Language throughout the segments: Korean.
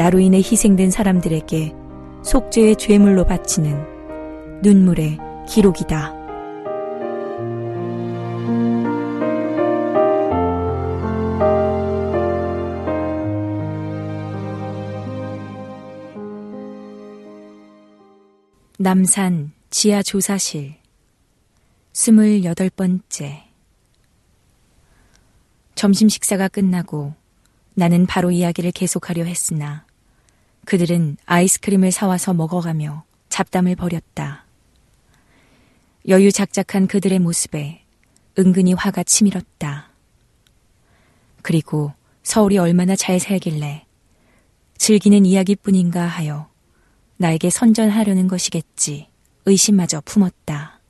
나로 인해 희생된 사람들에게 속죄의 죄물로 바치는 눈물의 기록이다. 남산 지하 조사실 스물여덟 번째 점심 식사가 끝나고 나는 바로 이야기를 계속하려 했으나 그들은 아이스크림을 사와서 먹어가며 잡담을 벌였다. 여유작작한 그들의 모습에 은근히 화가 치밀었다. 그리고 서울이 얼마나 잘 살길래 즐기는 이야기뿐인가 하여 나에게 선전하려는 것이겠지 의심마저 품었다.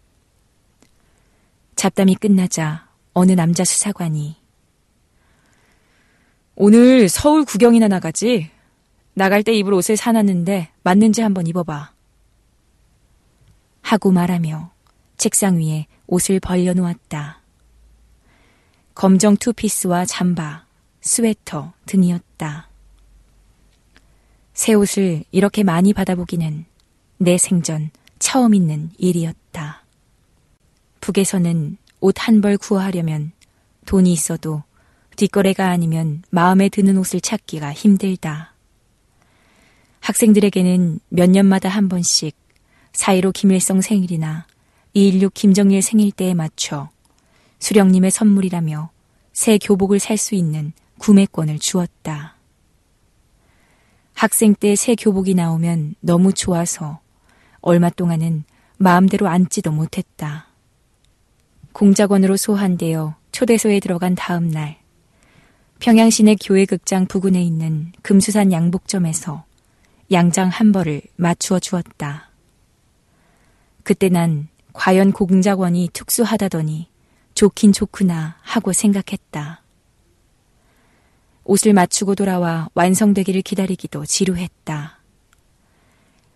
잡담이 끝나자 어느 남자 수사관이 오늘 서울 구경이나 나가지? 나갈 때 입을 옷을 사놨는데 맞는지 한번 입어봐. 하고 말하며 책상 위에 옷을 벌려놓았다. 검정 투피스와 잠바, 스웨터 등이었다. 새 옷을 이렇게 많이 받아보기는 내 생전 처음 있는 일이었다. 북에서는 옷 한 벌 구하려면 돈이 있어도 뒷거래가 아니면 마음에 드는 옷을 찾기가 힘들다. 학생들에게는 몇 년마다 한 번씩 4.15 김일성 생일이나 2.16 김정일 생일 때에 맞춰 수령님의 선물이라며 새 교복을 살 수 있는 구매권을 주었다. 학생 때 새 교복이 나오면 너무 좋아서 얼마 동안은 마음대로 앉지도 못했다. 공작원으로 소환되어 초대소에 들어간 다음 날, 평양시내 교회극장 부근에 있는 금수산 양복점에서 양장 한 벌을 맞추어 주었다. 그때 난 과연 공작원이 특수하다더니 좋긴 좋구나 하고 생각했다. 옷을 맞추고 돌아와 완성되기를 기다리기도 지루했다.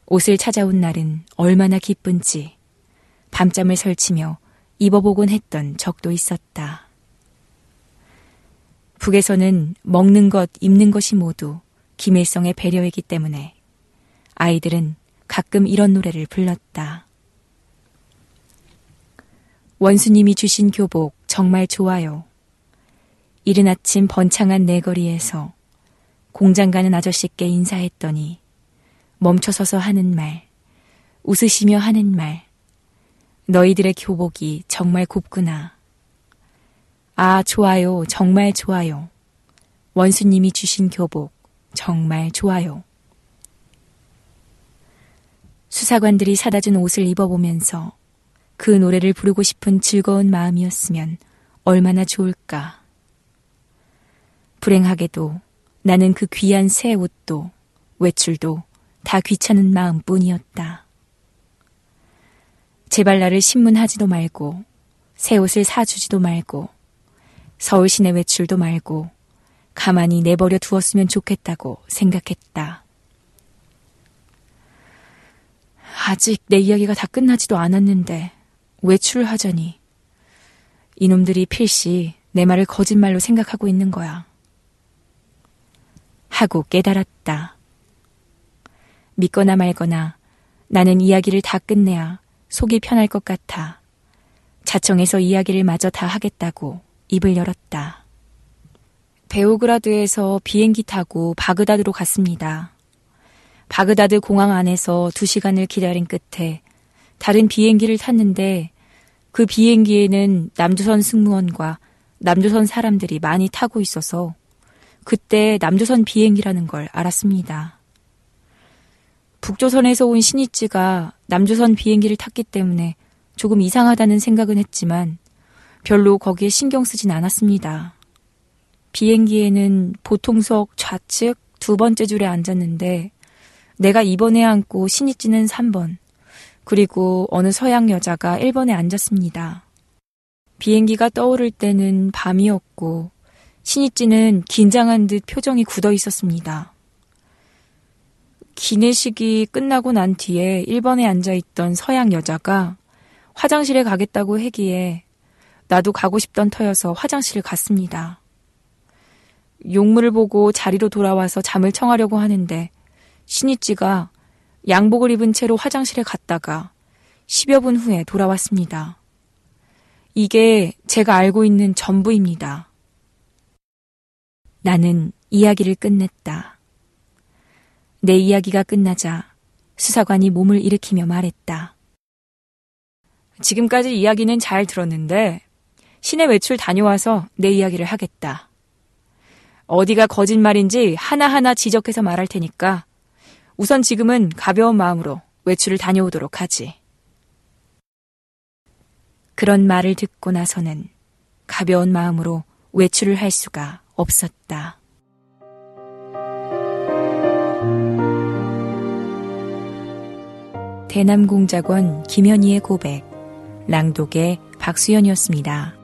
옷을 찾아온 날은 얼마나 기쁜지 밤잠을 설치며 입어보곤 했던 적도 있었다. 북에서는 먹는 것, 입는 것이 모두 김일성의 배려이기 때문에 아이들은 가끔 이런 노래를 불렀다. 원수님이 주신 교복 정말 좋아요. 이른 아침 번창한 내 거리에서 공장 가는 아저씨께 인사했더니 멈춰서서 하는 말, 웃으시며 하는 말, 너희들의 교복이 정말 곱구나. 아, 좋아요. 정말 좋아요. 원수님이 주신 교복 정말 좋아요. 수사관들이 사다 준 옷을 입어보면서 그 노래를 부르고 싶은 즐거운 마음이었으면 얼마나 좋을까. 불행하게도 나는 그 귀한 새 옷도 외출도 다 귀찮은 마음뿐이었다. 제발 나를 신문하지도 말고 새 옷을 사주지도 말고 서울 시내 외출도 말고 가만히 내버려 두었으면 좋겠다고 생각했다. 아직 내 이야기가 다 끝나지도 않았는데 외출을 하자니 이놈들이 필시 내 말을 거짓말로 생각하고 있는 거야. 하고 깨달았다. 믿거나 말거나 나는 이야기를 다 끝내야 속이 편할 것 같아 자청해서 이야기를 마저 다 하겠다고 입을 열었다. 베오그라드에서 비행기 타고 바그다드로 갔습니다. 바그다드 공항 안에서 두 시간을 기다린 끝에 다른 비행기를 탔는데 그 비행기에는 남조선 승무원과 남조선 사람들이 많이 타고 있어서 그때 남조선 비행기라는 걸 알았습니다. 북조선에서 온 신이찌가 남조선 비행기를 탔기 때문에 조금 이상하다는 생각은 했지만 별로 거기에 신경 쓰진 않았습니다. 비행기에는 보통석 좌측 두 번째 줄에 앉았는데 내가 2번에 앉고 신이찌는 3번, 그리고 어느 서양 여자가 1번에 앉았습니다. 비행기가 떠오를 때는 밤이었고 신이찌는 긴장한 듯 표정이 굳어 있었습니다. 기내식이 끝나고 난 뒤에 1번에 앉아있던 서양 여자가 화장실에 가겠다고 하기에 나도 가고 싶던 터여서 화장실을 갔습니다. 용물을 보고 자리로 돌아와서 잠을 청하려고 하는데 신이찌가 양복을 입은 채로 화장실에 갔다가 10여 분 후에 돌아왔습니다. 이게 제가 알고 있는 전부입니다. 나는 이야기를 끝냈다. 내 이야기가 끝나자 수사관이 몸을 일으키며 말했다. 지금까지 이야기는 잘 들었는데 시내 외출 다녀와서 내 이야기를 하겠다. 어디가 거짓말인지 하나하나 지적해서 말할 테니까 우선 지금은 가벼운 마음으로 외출을 다녀오도록 하지. 그런 말을 듣고 나서는 가벼운 마음으로 외출을 할 수가 없었다. 대남공작원 김현희의 고백, 랑독의 박수연이었습니다.